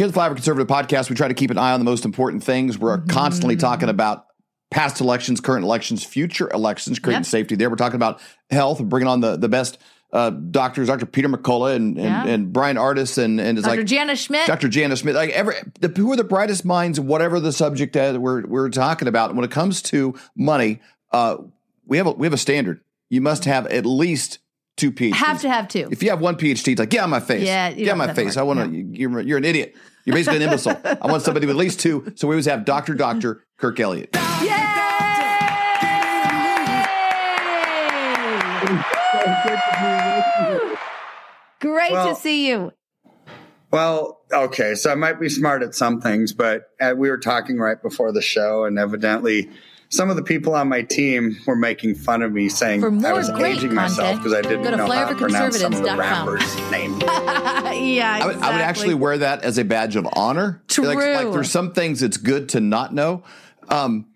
Here's the Flyover Conservative Podcast. We try to keep an eye on the most important things. We're mm-hmm. constantly talking about past elections, current elections, future elections, creating yep. safety there. We're talking about health, and bringing on the, the best uh, doctors, Dr. Peter McCullough and, and, yeah. and Bryan Ardis and, and it's Dr. like Janice Schmidt. Dr. Janice Schmidt. Like every the, who are the brightest minds, whatever the subject that we're we're talking about. when it comes to money, uh, we have a, we have a standard. You must have at least two PhDs. Have to have two. If you have one PhD, it's like, get on my face. Yeah, get on my face. I want to. No. You're you're an idiot. You're basically an imbecile. I want somebody with at least two. So we always have Doctor Doctor Kirk Elliott. Yay! Great well, to see you. Well, okay, so I might be smart at some things, but uh, we were talking right before the show, and evidently some of the people on my team were making fun of me, saying I was aging myself because I didn't know how to pronounce some of the rappers' names. yeah, exactly. I, would, I would actually wear that as a badge of honor. True. Like, like there's some things it's good to not know. Um,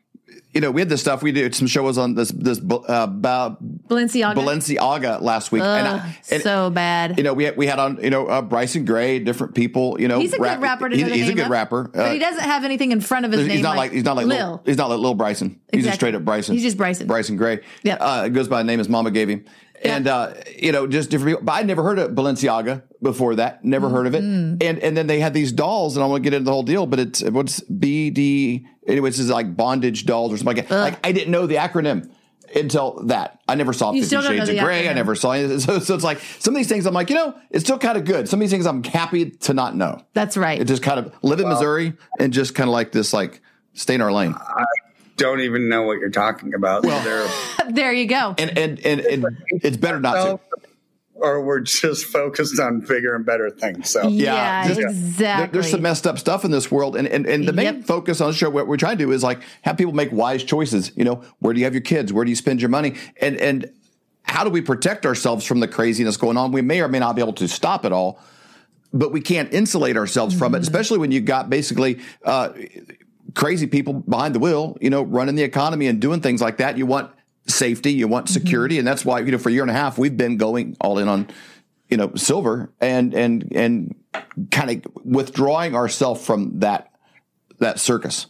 you know, we had this stuff. We did some shows on this this uh, about Balenciaga Balenciaga last week, Ugh, and, I, and, so bad. You know, we had, we had on you know uh, Bryson Gray, different people. You know, he's a rap, good rapper. he's, he's a good rapper, but he uh, doesn't have anything in front of his he's name. He's not like, he's not like Lil. Lil, he's not like Lil Bryson. Exactly. He's just straight up Bryson. He's just Bryson. Bryson Gray. Yeah, uh, goes by the name his mama gave him. And uh, you know, just different people. But I'd never heard of Balenciaga before that. Never mm-hmm. heard of it. Mm-hmm. And and then they had these dolls, and I want to get into the whole deal. But it's what's BD? Anyways, it's like bondage dolls or something like that. Like I didn't know the acronym until that. I never saw you Fifty Shades of Grey. Acronym. I never saw it. So, so it's like some of these things. I'm like, you know, it's still kind of good. Some of these things I'm happy to not know. That's right. It just kind of live in well, Missouri and just kind of like this, like stay in our lane. I, don't even know what you're talking about. Well, there you go. And and and, and it's better not to. Or we're just focused on bigger and better things. So yeah, yeah exactly. there's some messed up stuff in this world, and and, and the main yep. focus on the show, what we're trying to do is like have people make wise choices. You know, where do you have your kids? Where do you spend your money? And and how do we protect ourselves from the craziness going on? We may or may not be able to stop it all, but we can't insulate ourselves mm-hmm. from it, mm-hmm. especially when you got basically uh, crazy people behind the wheel, you know, running the economy and doing things like that. You want safety, you want mm-hmm. security, mm-hmm. and that's why you know for a year and a half we've been going all in on you know silver and and and kind of withdrawing ourselves from that that circus.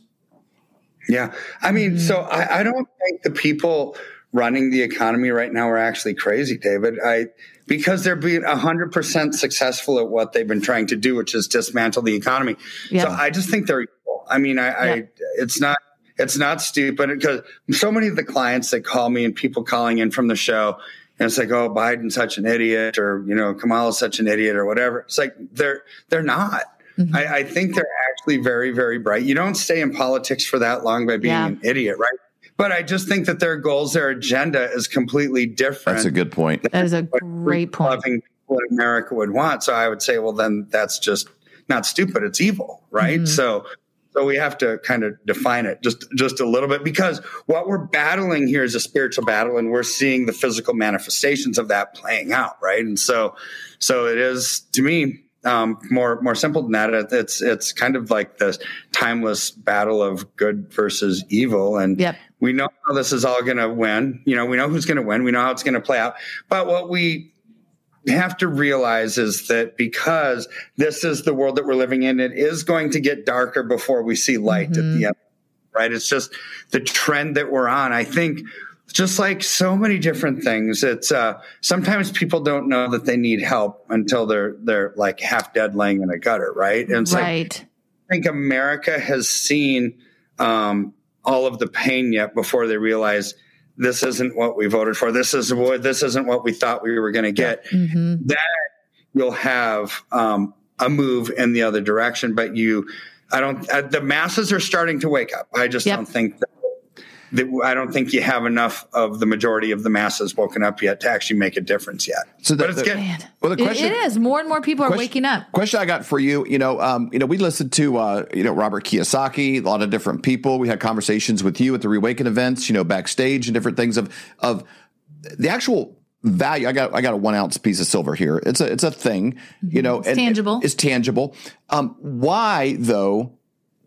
Yeah, I mean, mm-hmm. so I, I don't think the people running the economy right now are actually crazy, David. I because they're being 100% successful at what they've been trying to do, which is dismantle the economy. Yeah. So I just think they're I mean, I, yeah. I it's not it's not stupid because so many of the clients that call me and people calling in from the show, and it's like, oh, Biden's such an idiot, or you know, Kamala's such an idiot, or whatever. It's like they're they're not. Mm-hmm. I, I, think they're actually very, very bright. You don't stay in politics for that long by being yeah. an idiot, right? But I just think that their goals, their agenda is completely different. That's a good point. That is a great point. Loving people in America would want. So I would say, well, then that's just not stupid. It's evil, right? Mm-hmm. So so we have to kind of define it just just a little bit because what we're battling here is a spiritual battle, and we're seeing the physical manifestations of that playing out, right? And so, so it is to me um, more more simple than that. It's it's kind of like this timeless battle of good versus evil, and yep. we know how this is all going to win. You know, we know who's going to win. We know how it's going to play out. But what we have to realize is that because this is the world that we're living in, it is going to get darker before we see light mm-hmm. at the mm-hmm. end, right? It's just the trend that we're on. I think just like so many different things, it's uh, sometimes people don't know that they need help until they're they're like half dead laying in a gutter, right? And right. Like, I think America has seen um, all of the pain yet before they realize this isn't what we voted for. This is what this isn't what we thought we were going to get. Mm-hmm. That you'll have um, a move in the other direction, but you, I don't. Uh, the masses are starting to wake up. I just yep. don't think. That, I don't think you have enough of the majority of the masses woken up yet to actually make a difference yet. So the, but it's the, getting. Well, the question it is more and more people are waking up. Question I got for you, you know, um, you know, we listened to uh, you know Robert Kiyosaki, a lot of different people. We had conversations with you at the Reawaken events, you know, backstage and different things of of the actual value. I got I got a one ounce piece of silver here. It's a it's a thing, you know, it's tangible. It's tangible. Um, why though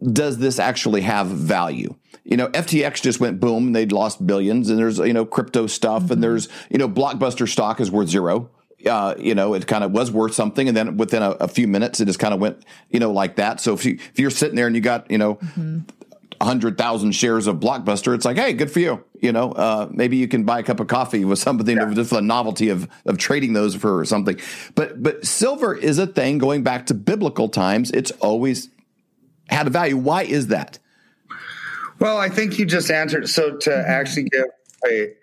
does this actually have value? You know, FTX just went boom. They'd lost billions, and there's you know crypto stuff, mm-hmm. and there's you know blockbuster stock is worth zero. Uh, you know, it kind of was worth something, and then within a, a, few minutes, it just kind of went, you know, like that. So if you if you're sitting there and you got you know. Mm-hmm hundred thousand shares of Blockbuster, it's like, hey, good for you. You know, uh, maybe you can buy a cup of coffee with something yeah. just the novelty of of trading those for something. But but silver is a thing going back to biblical times. It's always had a value. Why is that? Well, I think you just answered. So to mm-hmm. actually give a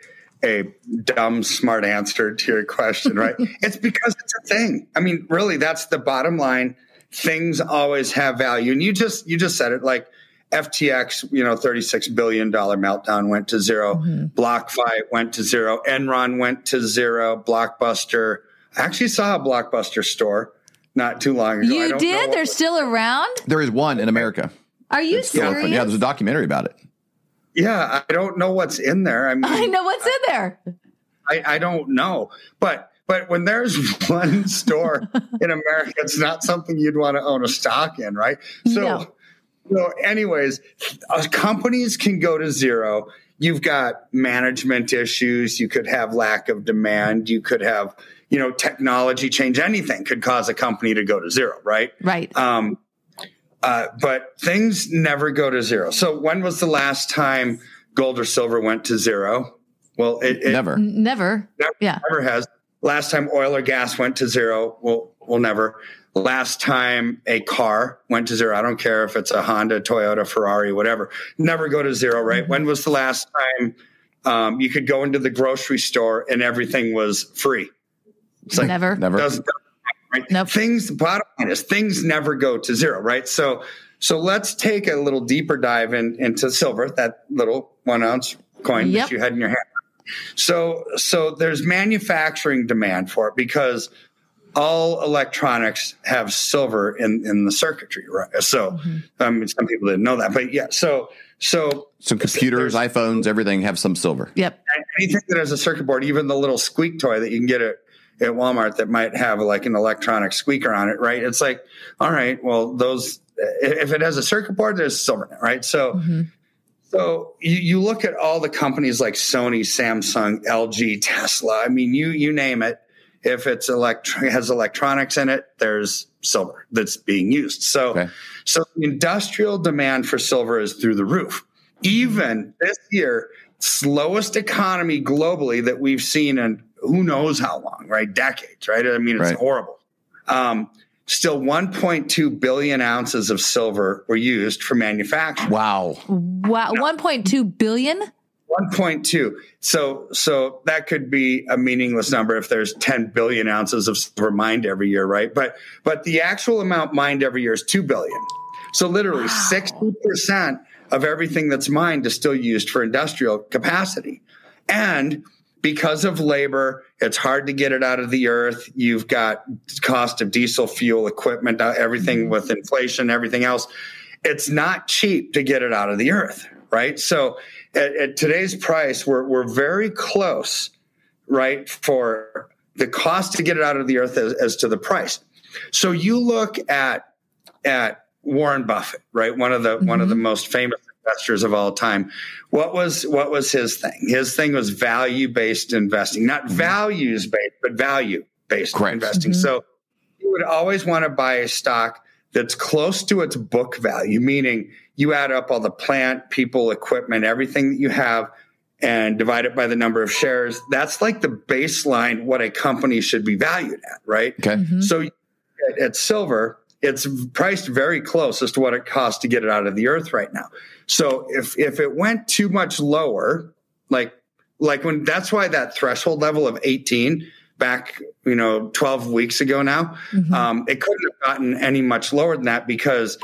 a dumb smart answer to your question, right? it's because it's a thing. I mean, really, that's the bottom line. Things always have value, and you just you just said it. Like FTX, you know, thirty six billion dollar meltdown went to 0 mm-hmm. BlockFi went to zero. Enron went to zero. Blockbuster. I actually saw a Blockbuster store not too long ago. You did? They're still around. There is one in America. Are you it's serious? Yeah, there's a documentary about it. Yeah, I don't know what's in there. I mean, I know what's in there. I, I don't know, but but when there's one store in America, it's not something you'd want to own a stock in, right? So, no. so anyways, uh, companies can go to zero. You've got management issues. You could have lack of demand. You could have, you know, technology change. Anything could cause a company to go to zero, right? Right. Um, uh, but things never go to zero. So when was the last time gold or silver went to zero? Well, it, it never. never, never, yeah, never has. Last time oil or gas went to zero, well, well, never. Last time a car went to zero, I don't care if it's a Honda, Toyota, Ferrari, whatever, never go to zero, right? Mm-hmm. When was the last time um, you could go into the grocery store and everything was free? It's like, never, never. Doesn't, right? Nope. Things, bottom line is things never go to zero, right? So, so let's take a little deeper dive in, into silver, that little one ounce coin yep. that you had in your hand. So, so there's manufacturing demand for it because all electronics have silver in, in the circuitry, right? So, mm-hmm. I mean, some people didn't know that, but yeah. So, so, so computers, iPhones, everything have some silver. Yep. Anything that has a circuit board, even the little squeak toy that you can get at at Walmart that might have like an electronic squeaker on it, right? It's like, all right, well, those if it has a circuit board, there's silver right? So, mm-hmm. so you, you look at all the companies like Sony, Samsung, LG, Tesla. I mean, you you name it. If it's elect- has electronics in it, there's silver that's being used. So, okay. so industrial demand for silver is through the roof. Even this year, slowest economy globally that we've seen in who knows how long, right? Decades, right? I mean, it's right. horrible. Um, still 1.2 billion ounces of silver were used for manufacturing. Wow. Wow. 1.2 billion? 1.2. So, so that could be a meaningless number if there's 10 billion ounces of silver mined every year, right? But, but the actual amount mined every year is 2 billion. So literally wow. 60% of everything that's mined is still used for industrial capacity. And because of labor, it's hard to get it out of the earth. You've got cost of diesel fuel, equipment, uh, everything mm-hmm. with inflation, everything else. It's not cheap to get it out of the earth, right? So at, at today's price, we're, we're very close, right, for the cost to get it out of the earth as, as to the price. So you look at at Warren Buffett, right? One of the mm-hmm. one of the mm-hmm. most famous investors of all time. What was what was his thing? His thing was value based investing, not mm-hmm. values based, but value based investing. Mm-hmm. So you would always want to buy a stock that's close to its book value, meaning you add up all the plant, people, equipment, everything that you have and divide it by the number of shares. That's like the baseline what a company should be valued at, right? Okay. Mm-hmm. So at, at silver, it's priced very close as to what it costs to get it out of the earth right now. So if if it went too much lower, like like when that's why that threshold level of 18 back, you know, 12 weeks ago now, mm-hmm. um, it couldn't have gotten any much lower than that because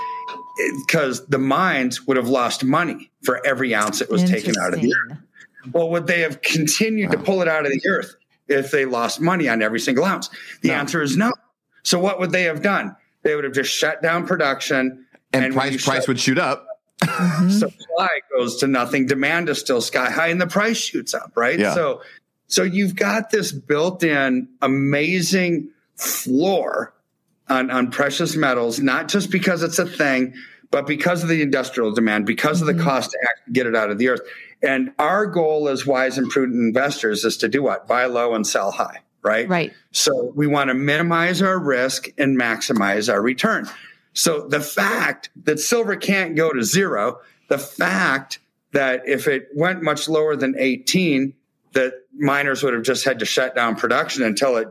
because the mines would have lost money for every ounce it was taken out of the earth. Well, would they have continued wow. to pull it out of the earth if they lost money on every single ounce? The no. answer is no. So what would they have done? They would have just shut down production, and, and price price would shoot up. Mm-hmm. Supply goes to nothing. Demand is still sky high, and the price shoots up. Right. Yeah. So, so you've got this built-in amazing floor on, on precious metals, not just because it's a thing, but because of the industrial demand, because of the mm-hmm. cost to get it out of the earth. And our goal as wise and prudent investors is to do what? Buy low and sell high, right? Right. So we want to minimize our risk and maximize our return. So the fact that silver can't go to zero, the fact that if it went much lower than 18, that miners would have just had to shut down production until it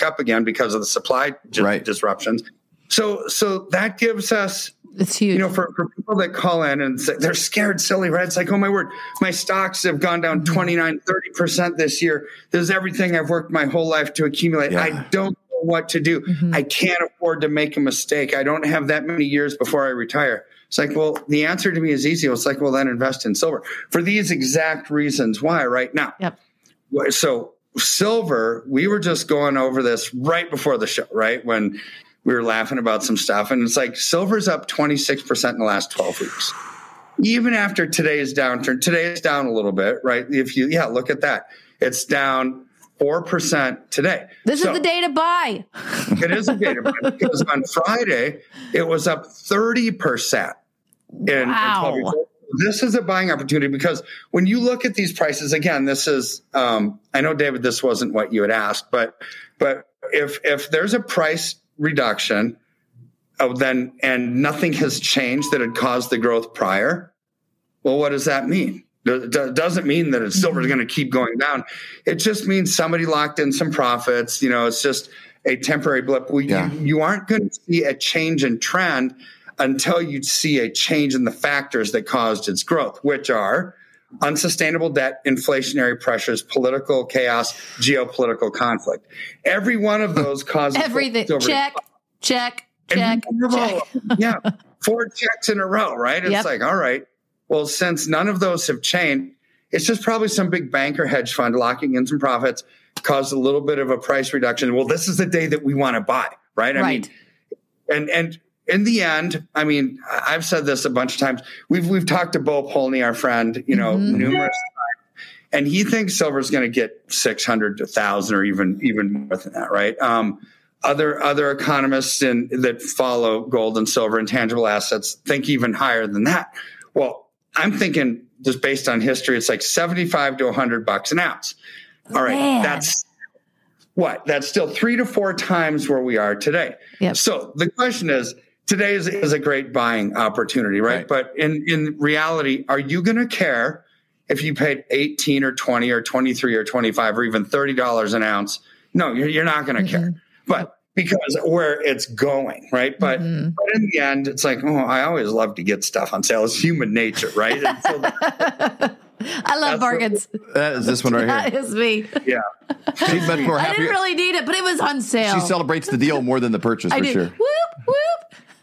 up again because of the supply right. disruptions. So, so that gives us it's huge. You know, for, for people that call in and say they're scared silly, right? It's like, oh my word, my stocks have gone down mm-hmm. 29, 30% this year. This is everything I've worked my whole life to accumulate. Yeah. I don't know what to do. Mm-hmm. I can't afford to make a mistake. I don't have that many years before I retire. It's like, well, the answer to me is easy. It's like, well, then invest in silver for these exact reasons. Why right now? Yep. So silver, we were just going over this right before the show, right? When we were laughing about some stuff, and it's like silver's up 26% in the last 12 weeks. Even after today's downturn, today is down a little bit, right? If you, yeah, look at that. It's down 4% today. This so, is the day to buy. it is a day to buy because on Friday, it was up 30%. In, wow. In this is a buying opportunity because when you look at these prices, again, this is, um, I know, David, this wasn't what you had asked, but, but if, if there's a price reduction, oh, then and nothing has changed that had caused the growth prior. Well, what does that mean? It doesn't mean that silver is going to keep going down. It just means somebody locked in some profits. You know, it's just a temporary blip. We, yeah. you, you aren't going to see a change in trend until you see a change in the factors that caused its growth, which are unsustainable debt, inflationary pressures, political chaos, geopolitical conflict. Every one of those causes everything. Check, check, check, check. yeah, four checks in a row, right? It's yep. like, all right. Well, since none of those have changed, it's just probably some big banker hedge fund locking in some profits, caused a little bit of a price reduction. Well, this is the day that we want to buy, right? I right. mean, and and in the end, I mean, I've said this a bunch of times. We've we've talked to Bo Polney, our friend, you know, mm-hmm. numerous times, and he thinks silver is going to get six hundred to thousand or even even more than that, right? Um, other other economists in, that follow gold and silver and tangible assets think even higher than that. Well, I'm thinking just based on history, it's like seventy five to hundred bucks an ounce. All right, Man. that's what? That's still three to four times where we are today. Yep. So the question is today is, is a great buying opportunity, right? right. But in, in reality, are you going to care if you paid 18 or 20 or 23 or 25 or even $30 an ounce? No, you're, you're not going to mm-hmm. care. But because where it's going, right? But, mm-hmm. but in the end, it's like, oh, I always love to get stuff on sale. It's human nature, right? So I love bargains. that is this one right here. That is me. Yeah. She's much more happy. I didn't really need it, but it was on sale. She celebrates the deal more than the purchase I for did. sure. Whoop, whoop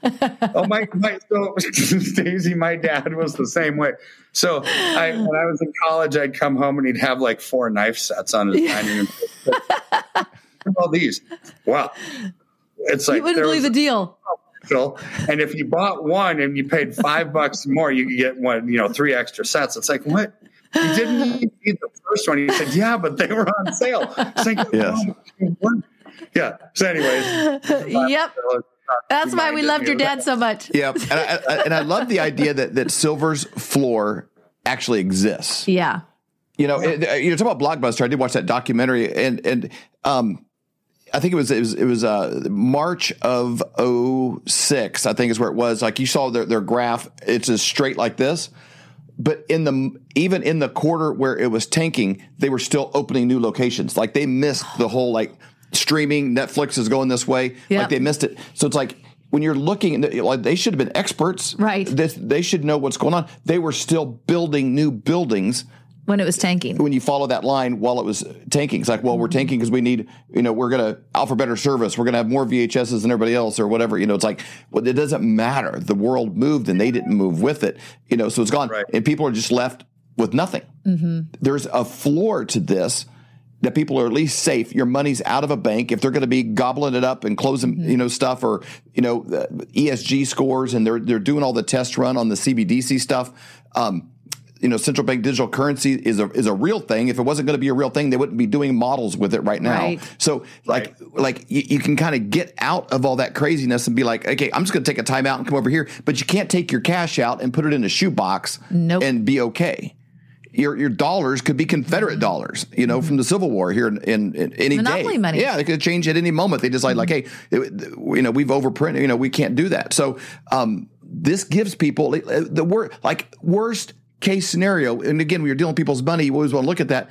oh my, my so Daisy, my dad was the same way. So I, when I was in college, I'd come home and he'd have like four knife sets on his dining room. All these. Wow. It's like you wouldn't believe the deal. And if you bought one and you paid five bucks more, you could get one, you know, three extra sets. It's like, what? You didn't need the first one. He said, yeah, but they were on sale. It's like, yes. Oh, yeah. So, anyways. Yep. That's why we loved your dad so much. Yeah, and I, and I love the idea that that silver's floor actually exists. Yeah. You know, it, you know, talk about Blockbuster. I did watch that documentary, and and um, I think it was it was it was uh, March of 06, I think is where it was. Like you saw their their graph, it's as straight like this. But in the even in the quarter where it was tanking, they were still opening new locations. Like they missed the whole like streaming. Netflix is going this way. Yep. Like they missed it. So it's like when you're looking, like they should have been experts. Right. This, they should know what's going on. They were still building new buildings when it was tanking. When you follow that line while it was tanking, it's like, well, we're tanking because we need, you know, we're going to offer better service. We're going to have more VHSs than everybody else or whatever. You know, it's like, well, it doesn't matter. The world moved and they didn't move with it. You know, so it's gone, Right. and people are just left with nothing. There's a floor to this that people are at least safe. Your money's out of a bank. If they're going to be gobbling it up and closing, you know, stuff or you know uh, ESG scores, and they're they're doing all the test run on the CBDC stuff. Um, you know, central bank digital currency is a is a real thing. If it wasn't going to be a real thing, they wouldn't be doing models with it right now. Right. So, like, like you, you can kind of get out of all that craziness and be like, okay, I'm just going to take a time out and come over here. But you can't take your cash out and put it in a shoebox Nope. and be okay. Your your dollars could be Confederate dollars, you know, from the Civil War here in, in, in any Monopoly day. money. Yeah, they could change at any moment. They decide like, hey, it- you know, we've overprinted. You know, we can't do that. So um, this gives people the wor- like worst case scenario. And again, when you're dealing with people's money, you always want to look at that.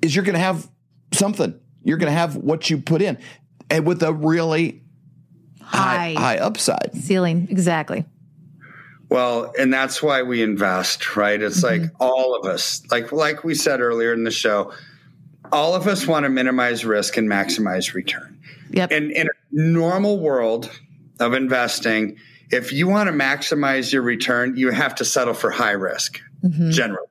Is you're going to have something. You're going to have what you put in, and with a really high High. high upside. Ceiling, exactly. Well, and that's why we invest, right? It's mm-hmm. like all of us, like like we said earlier in the show, all of us want to minimize risk and maximize return. Yep. And in a normal world of investing, if you want to maximize your return, you have to settle for high risk Mm-hmm. generally.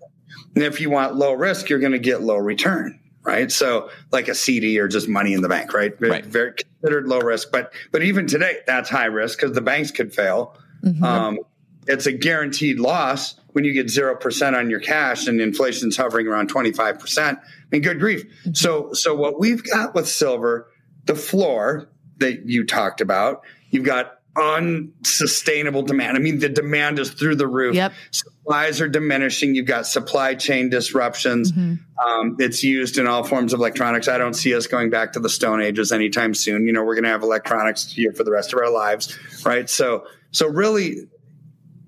And if you want low risk, you're going to get low return, right? So like a CD or just money in the bank, right? Right. very considered low risk, but but even today, that's high risk because the banks could fail. Mm-hmm. Um, it's a guaranteed loss when you get zero percent on your cash and inflation's hovering around twenty five percent. I mean, good grief. Mm-hmm. So so what we've got with silver, the floor that you talked about, you've got unsustainable demand. I mean, the demand is through the roof. Yep. Supplies are diminishing. You've got supply chain disruptions. Um, it's used in all forms of electronics. I don't see us going back to the Stone Ages anytime soon. You know, we're going to have electronics here for the rest of our lives, right? So, so really,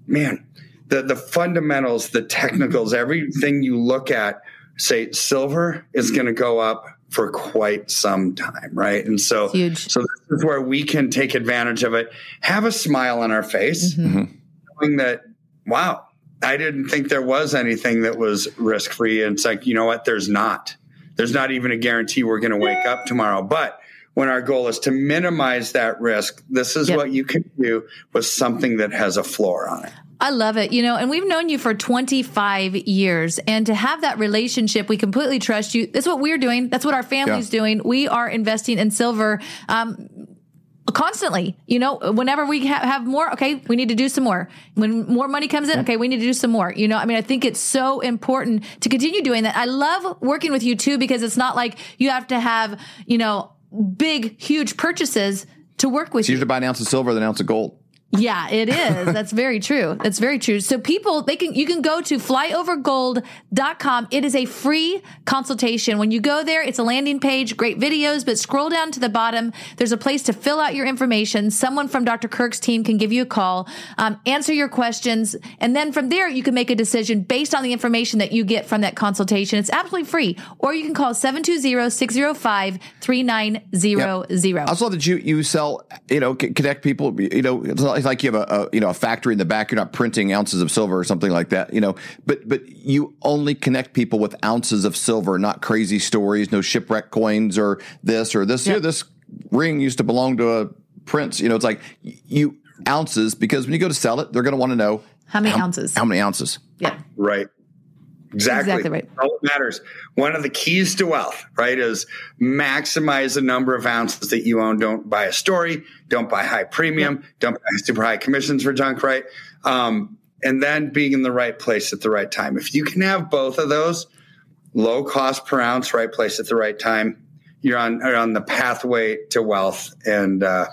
man, the the fundamentals, the technicals, everything you look at, say silver is going to go up for quite some time, right? And so, Huge. so this is where we can take advantage of it. Have a smile on our face, mm-hmm. Mm-hmm. knowing that, wow, I didn't think there was anything that was risk free. And it's like, you know what? There's not. There's not even a guarantee we're going to wake up tomorrow. But when our goal is to minimize that risk, this is Yep. what you can do with something that has a floor on it. I love it. You know, and we've known you for 25 years. And to have that relationship, we completely trust you. That's what we're doing. That's what our family's Yeah. doing. We are investing in silver. Um, Constantly, you know, whenever we ha- have more, okay, we need to do some more. When more money comes in, okay, we need to do some more. You know, I mean, I think it's so important to continue doing that. I love working with you too because it's not like you have to have, you know, big, huge purchases to work with It's you. easier to buy an ounce of silver than an ounce of gold. Yeah, it is. That's very true. That's very true. So people, they can, you can go to flyovergold.com. It is a free consultation. When you go there, it's a landing page, great videos, but scroll down to the bottom. There's a place to fill out your information. Someone from Dr. Kirk's team can give you a call, um, answer your questions. And then from there, you can make a decision based on the information that you get from that consultation. It's absolutely free. Or you can call 720-605-3900. I also love that you you sell, you know, connect people. You know, it's like you have a, a you know a factory in the back. You're not printing ounces of silver or something like that. You know, but but you only connect people with ounces of silver, not crazy stories, no shipwreck coins or this or this. Here, this ring used to belong to a prince. You know, it's like you ounces because when you go to sell it, they're going to want to know How many ounces? how many ounces. Yeah. Right. Exactly. Exactly right. All that matters. One of the keys to wealth, right, is maximize the number of ounces that you own. Don't buy a story. Don't buy high premium. Don't buy super high commissions for junk, right? Um, and then being in the right place at the right time. If you can have both of those, low cost per ounce, right place at the right time, you're on are on the pathway to wealth. And uh,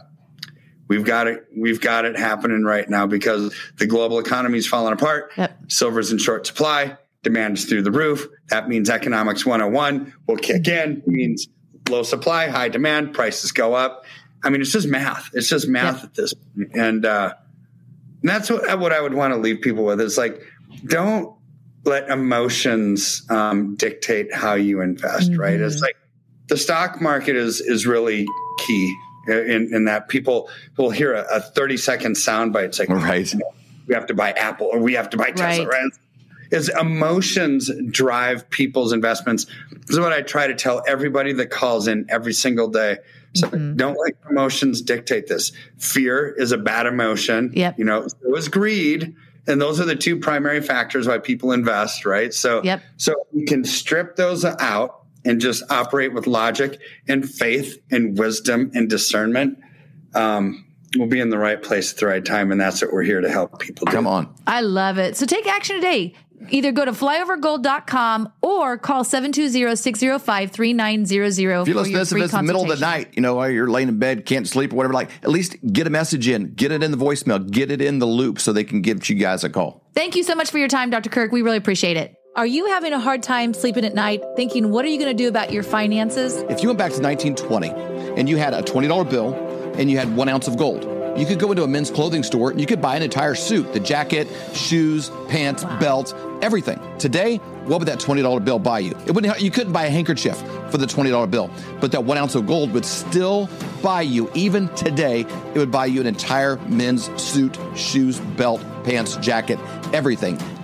we've got it. We've got it happening right now because the global economy is falling apart. Yep. Silver's in short supply. Demand is through the roof. That means economics 101 will kick in. It means low supply, high demand, prices go up. I mean, it's just math. It's just math Yep. at this point. And, uh, and that's what, what I would want to leave people with is like, don't let emotions um, dictate how you invest, right? It's like the stock market is is really key in, in that people will hear a, a 30 second soundbite. It's like, Right. we have to buy Apple or we have to buy Tesla, Right. right? Is emotions drive people's investments. This is what I try to tell everybody that calls in every single day. So mm-hmm. don't let emotions dictate this. Fear is a bad emotion. Yep. You know, so is greed. And those are the two primary factors why people invest, right? So, yep. so you can strip those out and just operate with logic and faith and wisdom and discernment. Um, we'll be in the right place at the right time. And that's what we're here to help people do. Come on. I love it. So take action today. Either go to flyovergold.com or call 720-605-3900 If you listen to this, if it's the middle of the night, you know, while you're laying in bed, can't sleep or whatever, like at least get a message in, get it in the voicemail, get it in the loop so they can give you guys a call. Thank you so much for your time, Dr. Kirk. We really appreciate it. Are you having a hard time sleeping at night, thinking, what are you going to do about your finances? If you went back to 1920 and you had a $20 bill and you had one ounce of gold, you could go into a men's clothing store and you could buy an entire suit the jacket, shoes, pants, wow. belt, everything. Today, what would that $20 bill buy you? It wouldn't, you couldn't buy a handkerchief for the $20 bill, but that one ounce of gold would still buy you, even today, it would buy you an entire men's suit, shoes, belt, pants, jacket, everything.